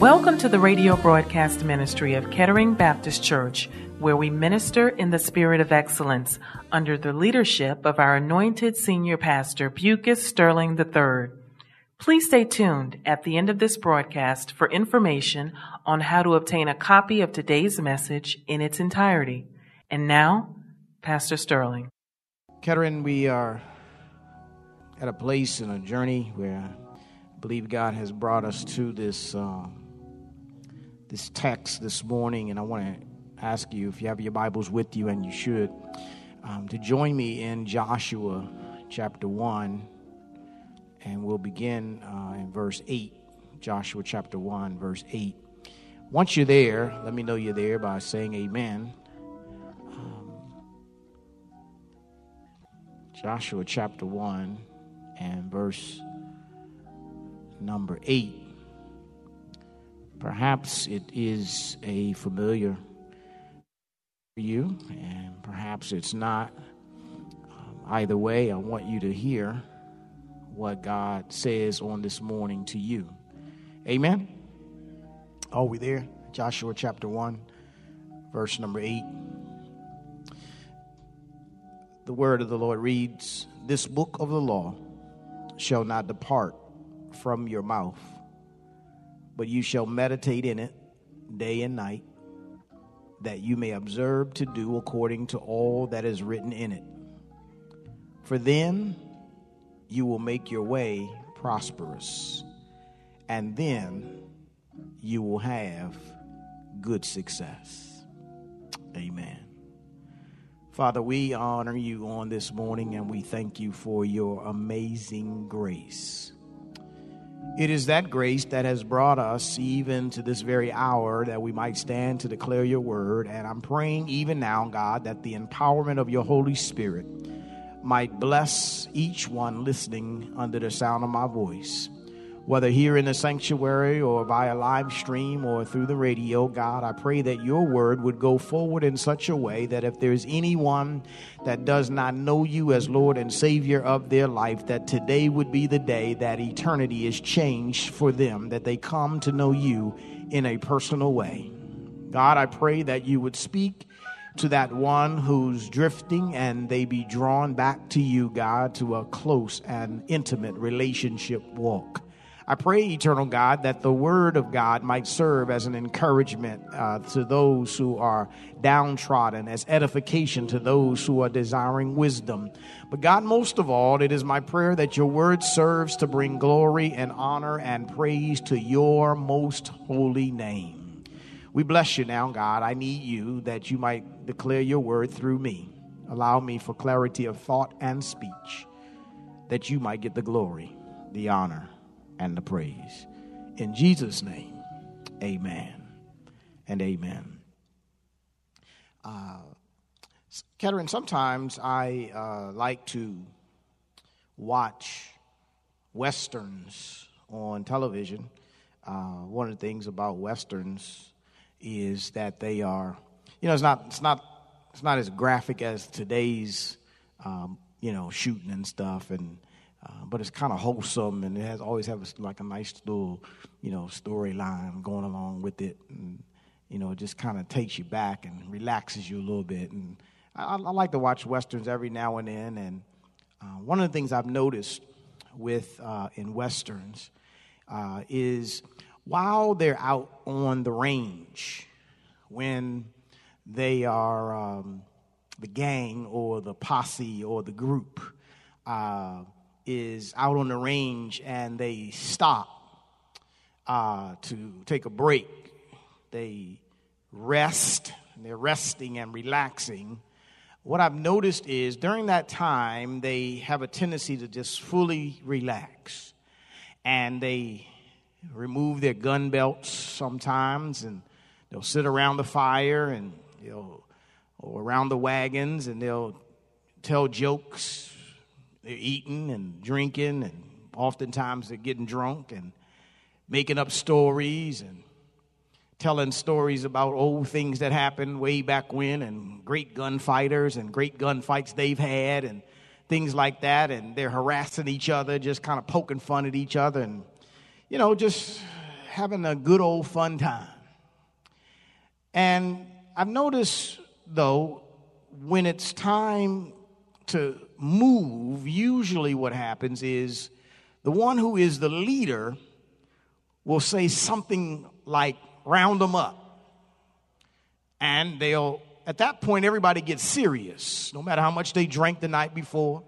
Welcome to the radio broadcast ministry of Kettering Baptist Church, where we minister in the spirit of excellence under the leadership of our anointed senior pastor, Bucus Sterling III. Please stay tuned at the end of this broadcast for information on how to obtain a copy of today's message in its entirety. And now, Pastor Sterling. Kettering, we are at a place in a journey where I believe God has brought us to this uh, this text this morning, and I want to ask you if you have your Bibles with you, and you should, um, to join me in Joshua chapter one and we'll begin uh, in verse 8, Joshua chapter 1, verse 8. Once you're there, let me know you're there by saying amen. Um, Joshua chapter 1 and verse number 8. Perhaps it is a familiar for you, and perhaps it's not. Um, either way, I want you to hear what God says on this morning to you. Amen. Are we there? Joshua chapter 1, verse number 8. The word of the Lord reads This book of the law shall not depart from your mouth, but you shall meditate in it day and night, that you may observe to do according to all that is written in it. For then you will make your way prosperous, and then you will have good success. Amen. Father, we honor you on this morning and we thank you for your amazing grace. It is that grace that has brought us even to this very hour that we might stand to declare your word. And I'm praying even now, God, that the empowerment of your Holy Spirit might bless each one listening under the sound of my voice. Whether here in the sanctuary or via live stream or through the radio, God, I pray that your word would go forward in such a way that if there's anyone that does not know you as Lord and Savior of their life, that today would be the day that eternity is changed for them, that they come to know you in a personal way. God, I pray that you would speak to that one who's drifting and they be drawn back to you, God, to a close and intimate relationship walk. I pray, eternal God, that the word of God might serve as an encouragement uh, to those who are downtrodden, as edification to those who are desiring wisdom. But God, most of all, it is my prayer that your word serves to bring glory and honor and praise to your most holy name. We bless you now, God. I need you that you might declare your word through me. Allow me for clarity of thought and speech, that you might get the glory, the honor, and the praise. In Jesus' name, amen and amen. Uh, sometimes I uh, like to watch westerns on television. Uh, one of the things about westerns is that they are, you know, it's not, it's not, it's not as graphic as today's, um, you know, shooting and stuff, and uh, but it's kind of wholesome, and it has always have a, like a nice little, you know, storyline going along with it, and you know, it just kind of takes you back and relaxes you a little bit. And I, I like to watch westerns every now and then, and uh, one of the things I've noticed with uh, in westerns uh, is while they're out on the range, when they are um, the gang or the posse or the group uh, is out on the range and they stop uh, to take a break, they rest, they're resting and relaxing. what I've noticed is during that time, they have a tendency to just fully relax. And they remove their gun belts sometimes, and they'll sit around the fire and they'll, or around the wagons, and they'll tell jokes. They're eating and drinking, and oftentimes they're getting drunk and making up stories and telling stories about old things that happened way back when and great gunfighters and great gunfights they've had and things like that. And they're harassing each other, just kind of poking fun at each other and, you know, just having a good old fun time. And I've noticed, though, when it's time to move, usually what happens is the one who is the leader will say something like, round them up. And they'll, at that point, everybody gets serious, no matter how much they drank the night before,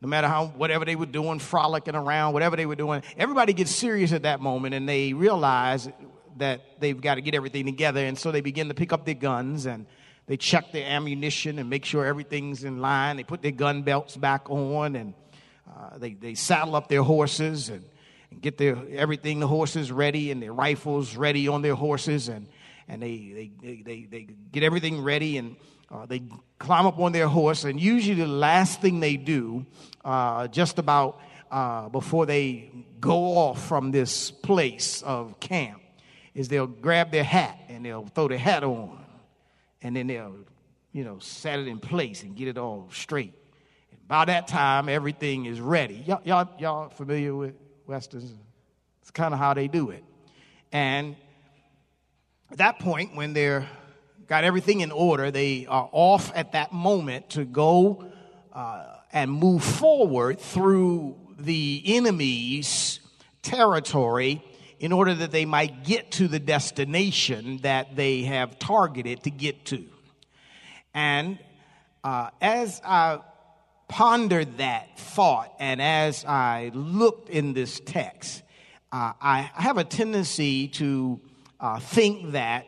no matter how, whatever they were doing, frolicking around, whatever they were doing. Everybody gets serious at that moment and they realize that they've got to get everything together. And so they begin to pick up their guns and they check their ammunition and make sure everything's in line. They put their gun belts back on and uh, they, they saddle up their horses and and get their everything, the horses ready and their rifles ready on their horses, and, and they, they, they, they, get everything ready and uh, they climb up on their horse. And usually, the last thing they do, uh, just about uh, before they go off from this place of camp, is they'll grab their hat and they'll throw their hat on, and then they'll, you know, set it in place and get it all straight. And by that time, everything is ready. Y'all, y'all, y'all familiar with Westerns. It's kind of how they do it. And at that point, when they're got everything in order, they are off at that moment to go uh, and move forward through the enemy's territory in order that they might get to the destination that they have targeted to get to. And uh, as I pondered that thought and as I looked in this text, uh, I have a tendency to uh, think that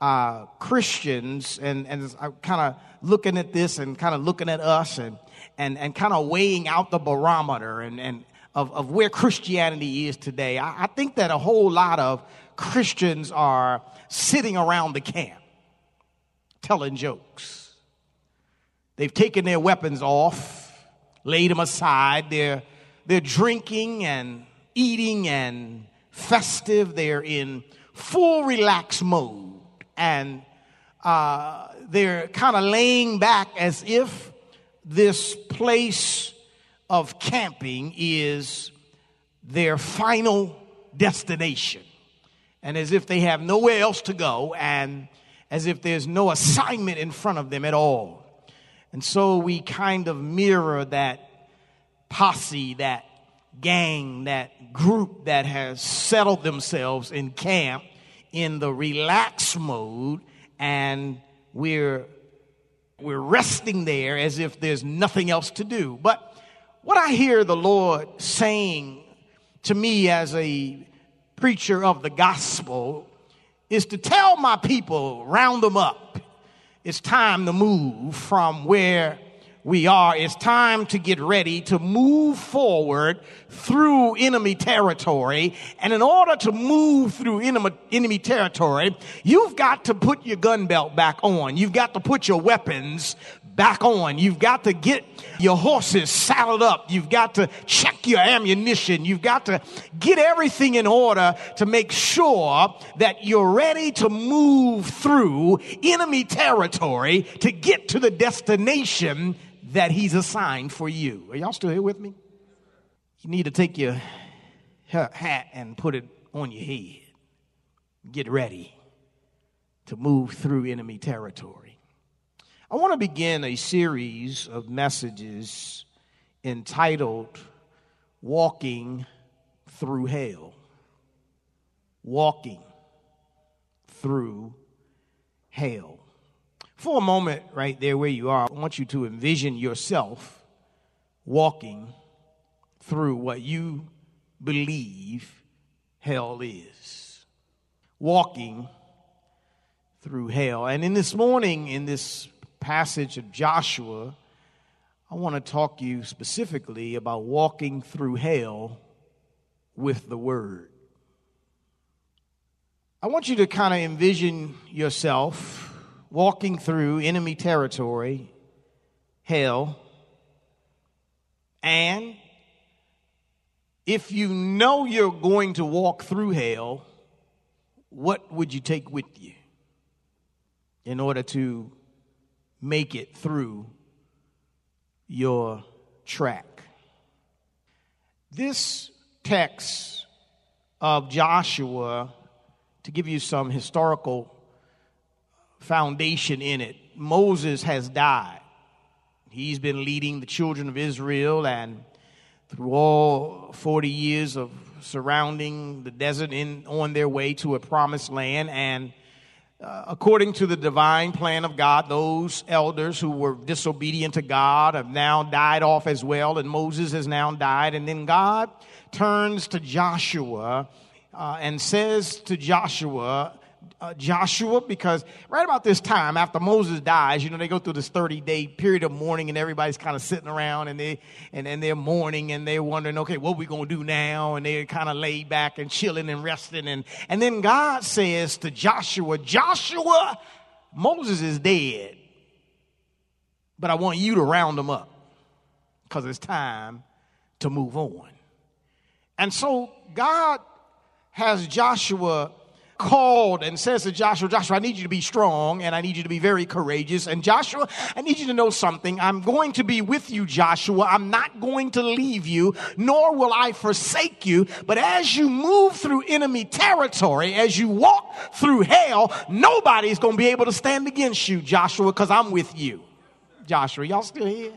uh, Christians, and, and I'm kind of looking at this and kind of looking at us and, and, and kind of weighing out the barometer and, and of, of where Christianity is today, I, I think that a whole lot of Christians are sitting around the camp telling jokes They've taken their weapons off, laid them aside. They're, they're drinking and eating and festive. They're in full relax mode. And uh, they're kind of laying back as if this place of camping is their final destination. And as if they have nowhere else to go, and as if there's no assignment in front of them at all. And so we kind of mirror that posse, that gang, that group that has settled themselves in camp in the relax mode and we're we're resting there as if there's nothing else to do. But what I hear the Lord saying to me as a preacher of the gospel is to tell my people, round them up it's time to move from where we are. It's time to get ready to move forward through enemy territory. And in order to move through enemy, territory, you've got to put your gun belt back on. You've got to put your weapons back on. You've got to get your horses saddled up. You've got to check your ammunition. You've got to get everything in order to make sure that you're ready to move through enemy territory to get to the destination that he's assigned for you. Are y'all still here with me? You need to take your hat and put it on your head. Get ready to move through enemy territory. I want to begin a series of messages entitled Walking Through Hell. Walking Through Hell. For a moment, right there where you are, I want you to envision yourself walking through what you believe hell is. Walking through hell. And in this morning, in this passage of Joshua, I want to talk to you specifically about walking through hell with the word. I want you to kind of envision yourself walking through enemy territory, hell, and if you know you're going to walk through hell, what would you take with you in order to make it through your track? This text of Joshua, to give you some historical foundation in it, Moses has died. He's been leading the children of Israel and through all 40 years of surrounding the desert in on their way to a promised land and uh, according to the divine plan of God, those elders who were disobedient to God have now died off as well, and Moses has now died. And then God turns to Joshua uh, and says to Joshua, uh, Joshua because right about this time after Moses dies, you know, they go through this 30 day period of mourning and everybody's kind of sitting around and they, and, and they're mourning and they're wondering, okay, what we going to do now? And they're kind of laid back and chilling and resting. And, and then God says to Joshua, Joshua, Moses is dead, but I want you to round him up because it's time to move on. And so God has Joshua called and says to Joshua, Joshua, I need you to be strong and I need you to be very courageous. And Joshua, I need you to know something. I'm going to be with you, Joshua. I'm not going to leave you, nor will I forsake you. But as you move through enemy territory, as you walk through hell, nobody's going to be able to stand against you, Joshua, because I'm with you. Joshua, y'all still here?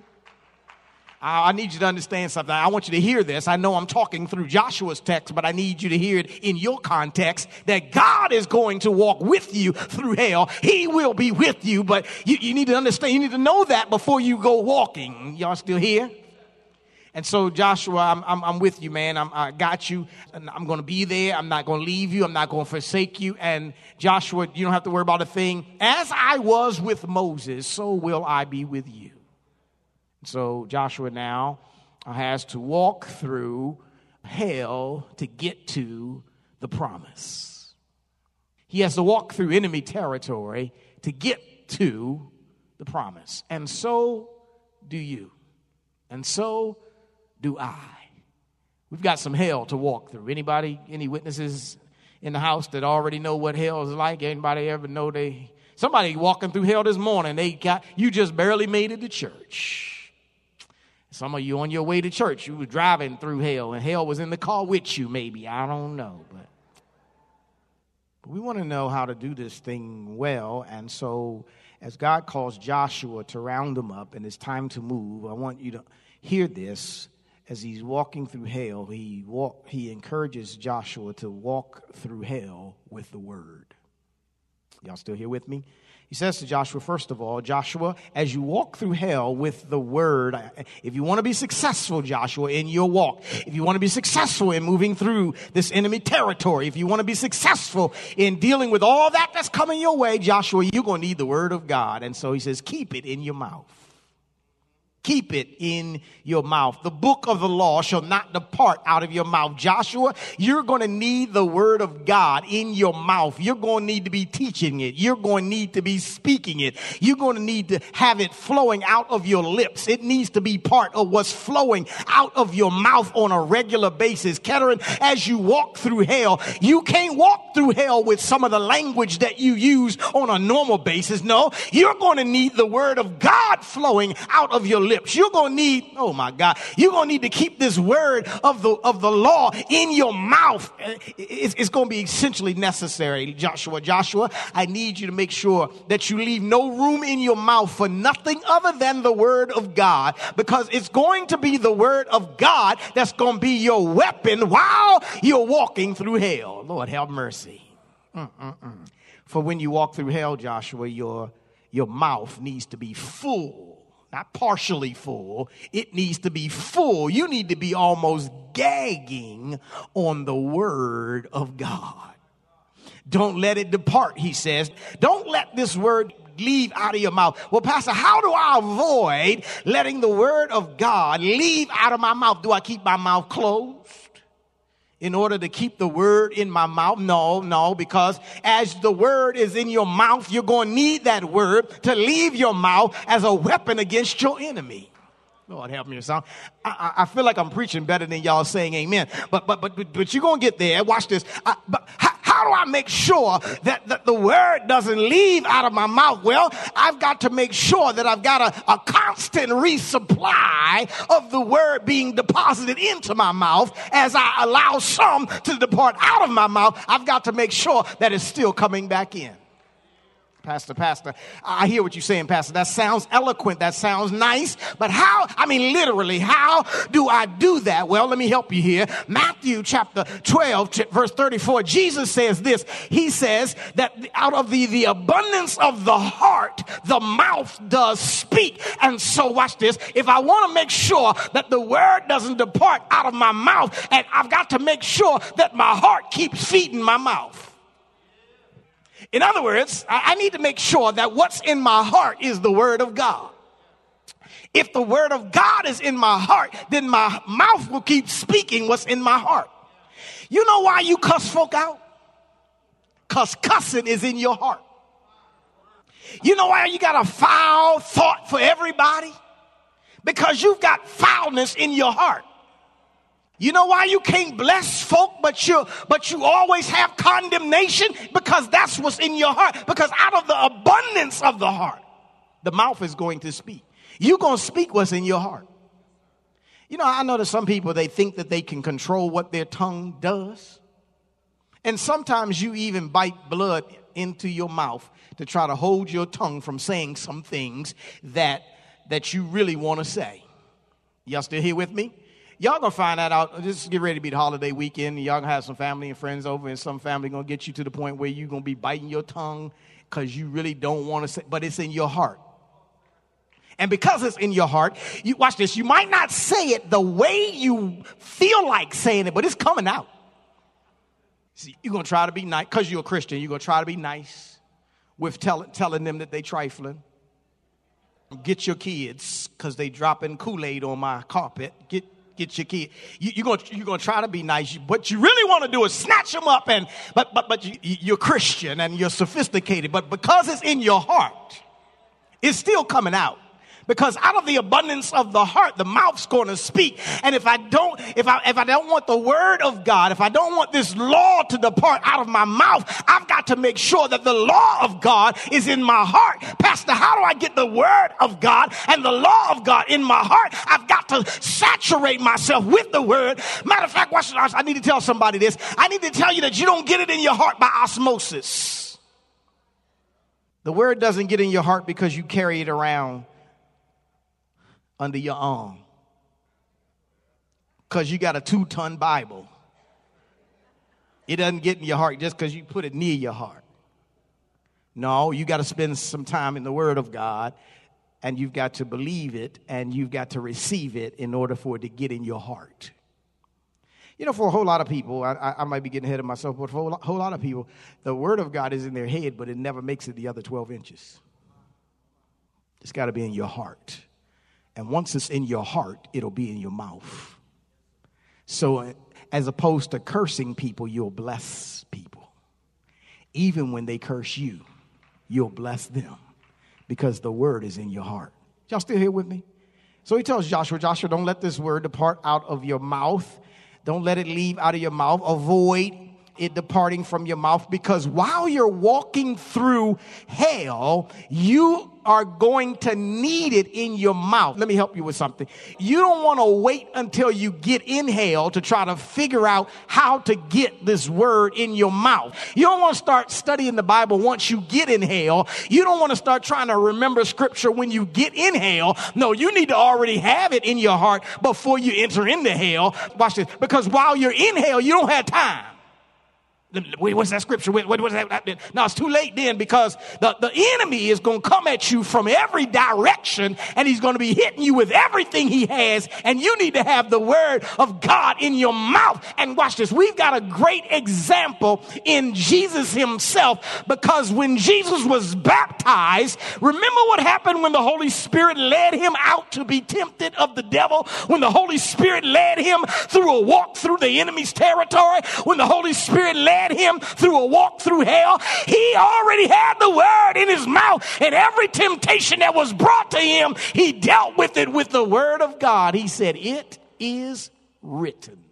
I need you to understand something. I want you to hear this. I know I'm talking through Joshua's text, but I need you to hear it in your context that God is going to walk with you through hell. He will be with you, but you, you need to understand, you need to know that before you go walking. Y'all still here? And so, Joshua, I'm, I'm, I'm with you, man. I'm, I got you. I'm going to be there. I'm not going to leave you. I'm not going to forsake you. And Joshua, you don't have to worry about a thing. As I was with Moses, so will I be with you. So Joshua now has to walk through hell to get to the promise. He has to walk through enemy territory to get to the promise. And so do you. And so do I. We've got some hell to walk through. Anybody, any witnesses in the house that already know what hell is like? Anybody ever know they somebody walking through hell this morning, they got you just barely made it to church. Some of you on your way to church, you were driving through hell, and hell was in the car with you, maybe. I don't know. But, but we want to know how to do this thing well. And so, as God calls Joshua to round them up and it's time to move, I want you to hear this. As he's walking through hell, he, walk, he encourages Joshua to walk through hell with the word. Y'all still here with me? He says to Joshua, first of all, Joshua, as you walk through hell with the word, if you want to be successful, Joshua, in your walk, if you want to be successful in moving through this enemy territory, if you want to be successful in dealing with all that that's coming your way, Joshua, you're going to need the word of God. And so he says, keep it in your mouth. Keep it in your mouth. The book of the law shall not depart out of your mouth. Joshua, you're going to need the word of God in your mouth. You're going to need to be teaching it. You're going to need to be speaking it. You're going to need to have it flowing out of your lips. It needs to be part of what's flowing out of your mouth on a regular basis. Kettering, as you walk through hell, you can't walk through hell with some of the language that you use on a normal basis. No, you're going to need the word of God flowing out of your lips lips. You're going to need, oh my God, you're going to need to keep this word of the, of the law in your mouth. It's, it's going to be essentially necessary, Joshua. Joshua, I need you to make sure that you leave no room in your mouth for nothing other than the word of God because it's going to be the word of God that's going to be your weapon while you're walking through hell. Lord, have mercy. Mm-mm-mm. For when you walk through hell, Joshua, your, your mouth needs to be full not partially full. It needs to be full. You need to be almost gagging on the word of God. Don't let it depart, he says. Don't let this word leave out of your mouth. Well, Pastor, how do I avoid letting the word of God leave out of my mouth? Do I keep my mouth closed? In order to keep the word in my mouth? No, no, because as the word is in your mouth, you're going to need that word to leave your mouth as a weapon against your enemy. Lord help me, son. I, I, feel like I'm preaching better than y'all saying amen. But but but but, but you're gonna get there. Watch this. I, but how, how do I make sure that, that the word doesn't leave out of my mouth? Well, I've got to make sure that I've got a, a constant resupply of the word being deposited into my mouth as I allow some to depart out of my mouth. I've got to make sure that it's still coming back in. Pastor, Pastor, I hear what you're saying, Pastor. That sounds eloquent. That sounds nice. But how, I mean, literally, how do I do that? Well, let me help you here. Matthew chapter 12, verse 34, Jesus says this. He says that out of the, the abundance of the heart, the mouth does speak. And so watch this. If I want to make sure that the word doesn't depart out of my mouth, and I've got to make sure that my heart keeps feeding my mouth. In other words, I need to make sure that what's in my heart is the word of God. If the word of God is in my heart, then my mouth will keep speaking what's in my heart. You know why you cuss folk out? Cause cussing is in your heart. You know why you got a foul thought for everybody? Because you've got foulness in your heart. You know why you can't bless folk, but you but you always have condemnation? Because that's what's in your heart. Because out of the abundance of the heart, the mouth is going to speak. You're gonna speak what's in your heart. You know, I know that some people they think that they can control what their tongue does. And sometimes you even bite blood into your mouth to try to hold your tongue from saying some things that that you really want to say. Y'all still here with me? Y'all gonna find that out. Just get ready to be the holiday weekend. Y'all gonna have some family and friends over, and some family gonna get you to the point where you're gonna be biting your tongue because you really don't want to say, but it's in your heart. And because it's in your heart, you watch this, you might not say it the way you feel like saying it, but it's coming out. See, you're gonna try to be nice, because you're a Christian, you're gonna try to be nice with tell, telling them that they trifling. Get your kids, because they dropping Kool-Aid on my carpet. Get get your kid. You, you're gonna you're gonna try to be nice. What you really want to do is snatch them up, and but but but you, you're Christian and you're sophisticated. But because it's in your heart, it's still coming out because out of the abundance of the heart the mouth's going to speak. And if i don't if i if i don't want the word of god if i don't want this law to depart out of my mouth i've got to make sure that the law of god is in my heart. Pastor how do i get the word of god and the law of god in my heart? I've got to saturate myself with the word. Matter of fact watch i need to tell somebody this. I need to tell you that you don't get it in your heart by osmosis. The word doesn't get in your heart because you carry it around under your arm because you got a two ton Bible. It doesn't get in your heart just because you put it near your heart. No, you got to spend some time in the Word of God and you've got to believe it and you've got to receive it in order for it to get in your heart. You know, for a whole lot of people, I, I might be getting ahead of myself, but for a whole lot of people, the Word of God is in their head, but it never makes it the other 12 inches. It's got to be in your heart. And once it's in your heart, it'll be in your mouth. So, as opposed to cursing people, you'll bless people. Even when they curse you, you'll bless them because the word is in your heart. Y'all still here with me? So he tells Joshua, Joshua, don't let this word depart out of your mouth. Don't let it leave out of your mouth. Avoid it departing from your mouth because while you're walking through hell, you are going to need it in your mouth. Let me help you with something. You don't want to wait until you get in hell to try to figure out how to get this word in your mouth. You don't want to start studying the Bible once you get in hell. You don't want to start trying to remember scripture when you get in hell. No, you need to already have it in your heart before you enter into hell. Watch this. Because while you're in hell, you don't have time. Wait, what's that scripture? What, was that? No, it's too late then because the, the enemy is going to come at you from every direction and he's going to be hitting you with everything he has. And you need to have the word of God in your mouth. And watch this. We've got a great example in Jesus himself because when Jesus was baptized, remember what happened when the Holy Spirit led him out to be tempted of the devil? When the Holy Spirit led him through a walk through the enemy's territory? When the Holy Spirit led led him through a walk through hell, he already had the word in his mouth. And every temptation that was brought to him, he dealt with it with the word of God. He said, It is written.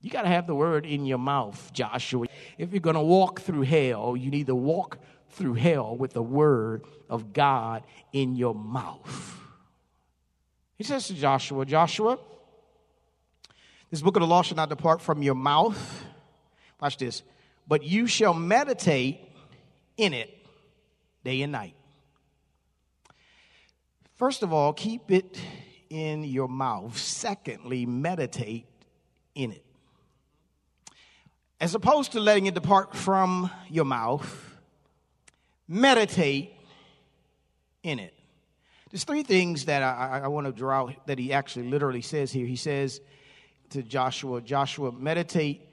You got to have the word in your mouth, Joshua. If you're going to walk through hell, you need to walk through hell with the word of God in your mouth. He says to Joshua, Joshua, this book of the law shall not depart from your mouth, Watch this. But you shall meditate in it day and night. First of all, keep it in your mouth. Secondly, meditate in it. As opposed to letting it depart from your mouth, meditate in it. There's three things that I, I want to draw that he actually literally says here. He says to Joshua, Joshua, meditate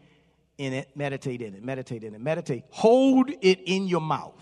in it, meditate in it, meditate in it, meditate. Hold it in your mouth,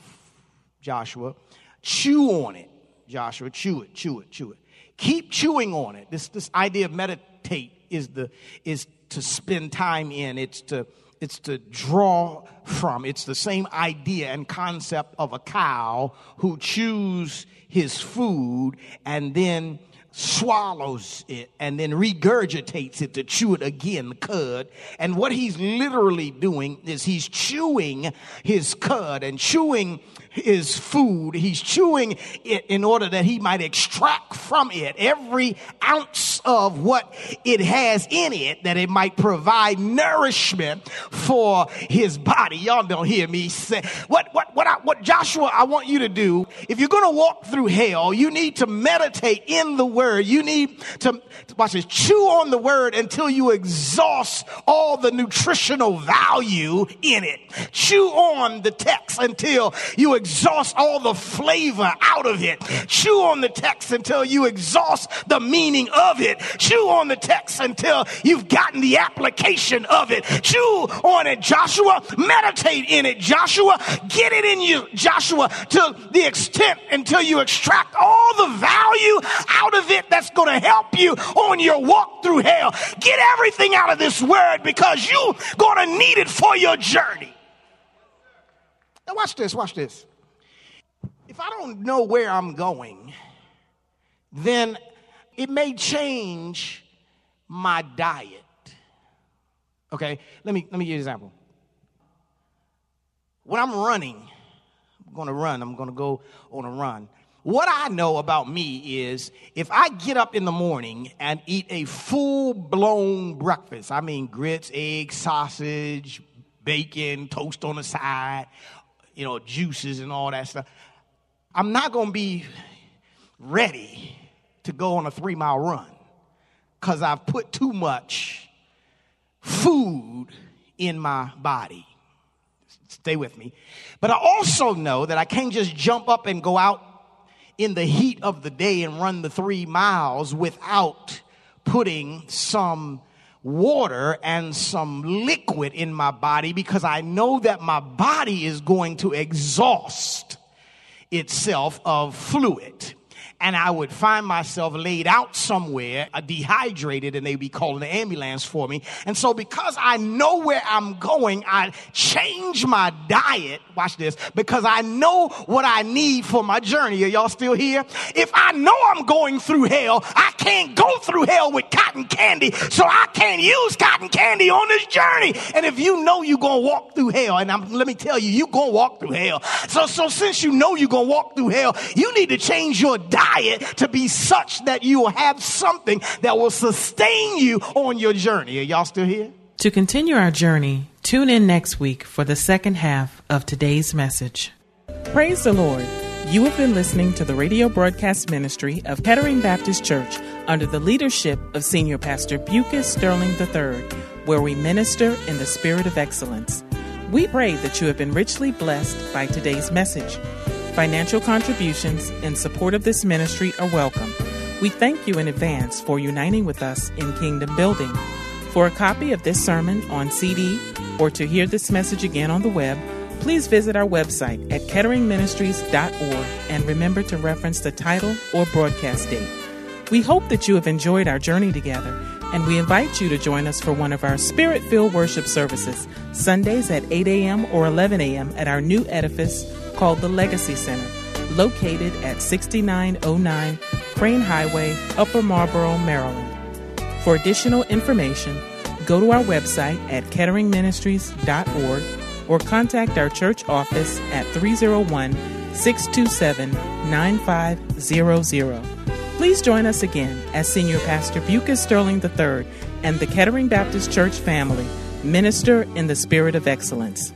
Joshua. Chew on it, Joshua. Chew it, chew it, chew it. Keep chewing on it. This this idea of meditate is the is to spend time in. It's to it's to draw from. It's the same idea and concept of a cow who chews his food and then swallows it and then regurgitates it to chew it again, cud. And what he's literally doing is he's chewing his cud and chewing his food. He's chewing it in order that he might extract from it every ounce of what it has in it that it might provide nourishment for his body. Y'all don't hear me say what, what, what, I, what Joshua, I want you to do. If you're going to walk through hell, you need to meditate in the word. You need to, watch this, chew on the word until you exhaust all the nutritional value in it. Chew on the text until you exhaust all the flavor out of it. Chew on the text until you exhaust the meaning of it. Chew on the text until you've gotten the application of it. Chew on it, Joshua. Meditate in it, Joshua. Get it in you, Joshua, to the extent until you extract all the value out of it that's going to help you on your walk through hell. Get everything out of this word because you're going to need it for your journey. Now, watch this, watch this. If I don't know where I'm going, then it may change my diet. Okay, let me let me give you an example. When I'm running, I'm gonna run, I'm gonna go on a run. What I know about me is if I get up in the morning and eat a full blown breakfast, I mean grits, eggs, sausage, bacon, toast on the side, you know, juices and all that stuff. I'm not going to be ready to go on a three mile run because I've put too much food in my body. Stay with me. But I also know that I can't just jump up and go out in the heat of the day and run the three miles without putting some water and some liquid in my body because I know that my body is going to exhaust itself of fluid and I would find myself laid out somewhere, uh, dehydrated, and they'd be calling the ambulance for me. And so, because I know where I'm going, I change my diet. Watch this, because I know what I need for my journey. Are y'all still here? If I know I'm going through hell, I can't go through hell with cotton candy, so I can't use cotton candy on this journey. And if you know you're gonna walk through hell, and I'm, let me tell you, you're gonna walk through hell. So, so since you know you're gonna walk through hell, you need to change your diet diet to be such that you will have something that will sustain you on your journey. Are y'all still here? To continue our journey, tune in next week for the second half of today's message. Praise the Lord. You have been listening to the radio broadcast ministry of Kettering Baptist Church under the leadership of Senior Pastor Bucus Sterling III, where we minister in the spirit of excellence. We pray that you have been richly blessed by today's message. Financial contributions in support of this ministry are welcome. We thank you in advance for uniting with us in kingdom building. For a copy of this sermon on CD or to hear this message again on the web, please visit our website at ketteringministries.org and remember to reference the title or broadcast date. We hope that you have enjoyed our journey together, and we invite you to join us for one of our spirit filled worship services, Sundays at 8 a.m. or 11 a.m. at our new edifice called the Legacy Center, located at 6909 Crain Highway, Upper Marlboro, Maryland. For additional information, go to our website at ketteringministries.org or contact our church office at 301 627 9500. Please join us again as Senior Pastor Bucus Sterling III and the Kettering Baptist Church family minister in the spirit of excellence.